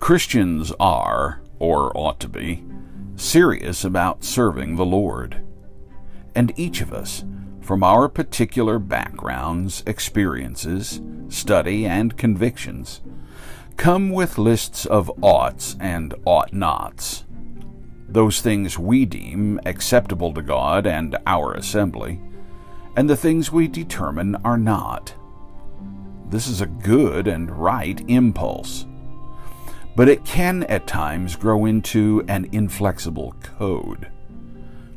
Christians are, or ought to be, serious about serving the Lord. And each of us, from our particular backgrounds, experiences, study, and convictions, come with lists of oughts and ought nots. Those things we deem acceptable to God and our assembly, and the things we determine are not. This is a good and right impulse but it can at times grow into an inflexible code.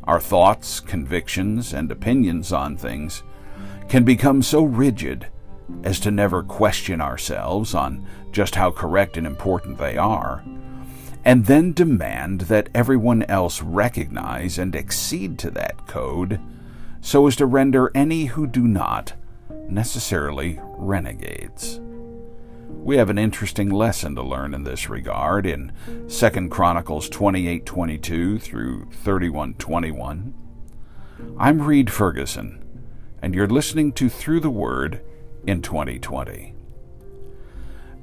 Our thoughts, convictions, and opinions on things can become so rigid as to never question ourselves on just how correct and important they are, and then demand that everyone else recognize and accede to that code so as to render any who do not necessarily renegades. We have an interesting lesson to learn in this regard in 2 Chronicles 28:22 through 31:21. I'm Reed Ferguson, and you're listening to Through the Word in 2020.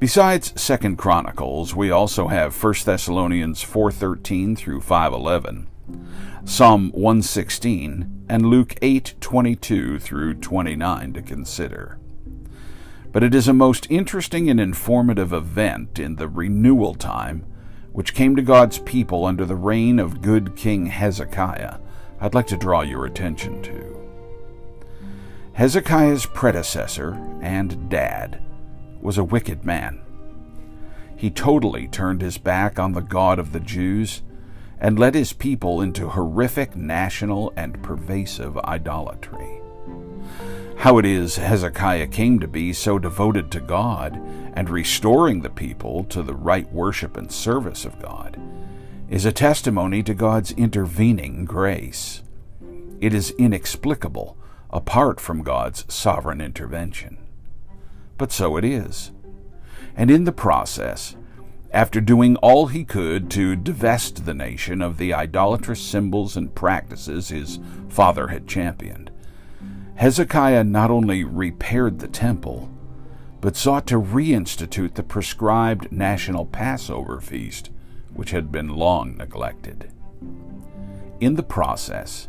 Besides 2 Chronicles, we also have 1 Thessalonians 4:13 through 5:11, Psalm 116, and Luke 8:22 through 29 to consider but it is a most interesting and informative event in the renewal time which came to God's people under the reign of good King Hezekiah, I'd like to draw your attention to. Hezekiah's predecessor and dad was a wicked man. He totally turned his back on the God of the Jews and led his people into horrific national and pervasive idolatry how it is Hezekiah came to be so devoted to God and restoring the people to the right worship and service of God is a testimony to God's intervening grace. It is inexplicable apart from God's sovereign intervention. But so it is. And in the process, after doing all he could to divest the nation of the idolatrous symbols and practices his father had championed, Hezekiah not only repaired the temple, but sought to reinstitute the prescribed national Passover feast, which had been long neglected. In the process,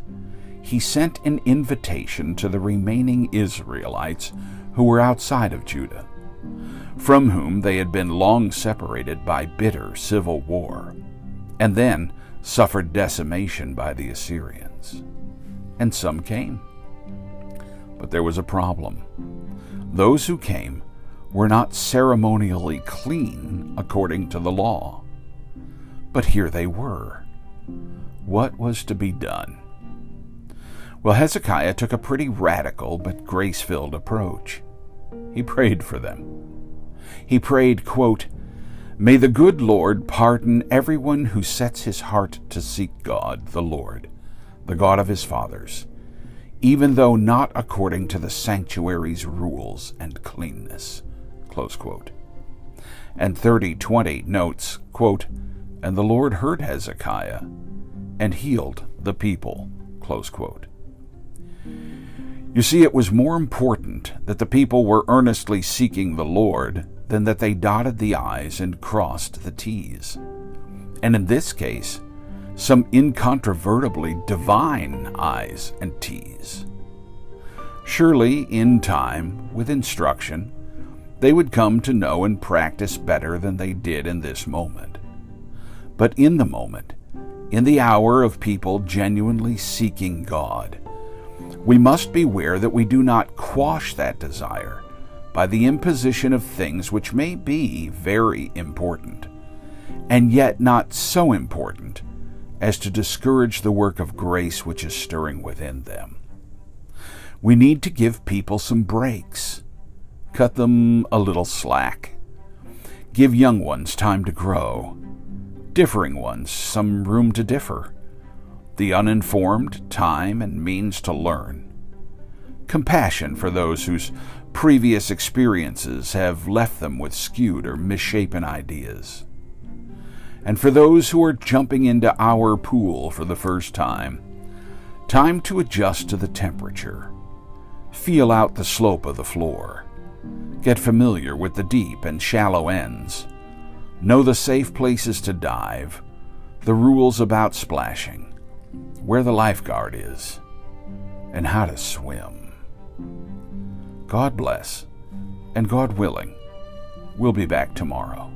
he sent an invitation to the remaining Israelites who were outside of Judah, from whom they had been long separated by bitter civil war, and then suffered decimation by the Assyrians. And some came. But there was a problem. Those who came were not ceremonially clean according to the law. But here they were. What was to be done? Well, Hezekiah took a pretty radical but grace filled approach. He prayed for them. He prayed, quote, May the good Lord pardon everyone who sets his heart to seek God, the Lord, the God of his fathers, even though not according to the sanctuary's rules and cleanness. And 3020 notes, quote, And the Lord heard Hezekiah and healed the people. You see, it was more important that the people were earnestly seeking the Lord than that they dotted the I's and crossed the T's. And in this case, some incontrovertibly divine I's and T's. Surely, in time, with instruction, they would come to know and practice better than they did in this moment. But in the moment, in the hour of people genuinely seeking God, we must beware that we do not quash that desire by the imposition of things which may be very important, and yet not so important as to discourage the work of grace which is stirring within them. We need to give people some breaks, cut them a little slack, give young ones time to grow, differing ones some room to differ, the uninformed time and means to learn, compassion for those whose previous experiences have left them with skewed or misshapen ideas and for those who are jumping into our pool for the first time. Time to adjust to the temperature. Feel out the slope of the floor. Get familiar with the deep and shallow ends. Know the safe places to dive, the rules about splashing, where the lifeguard is, and how to swim. God bless, and God willing, we'll be back tomorrow.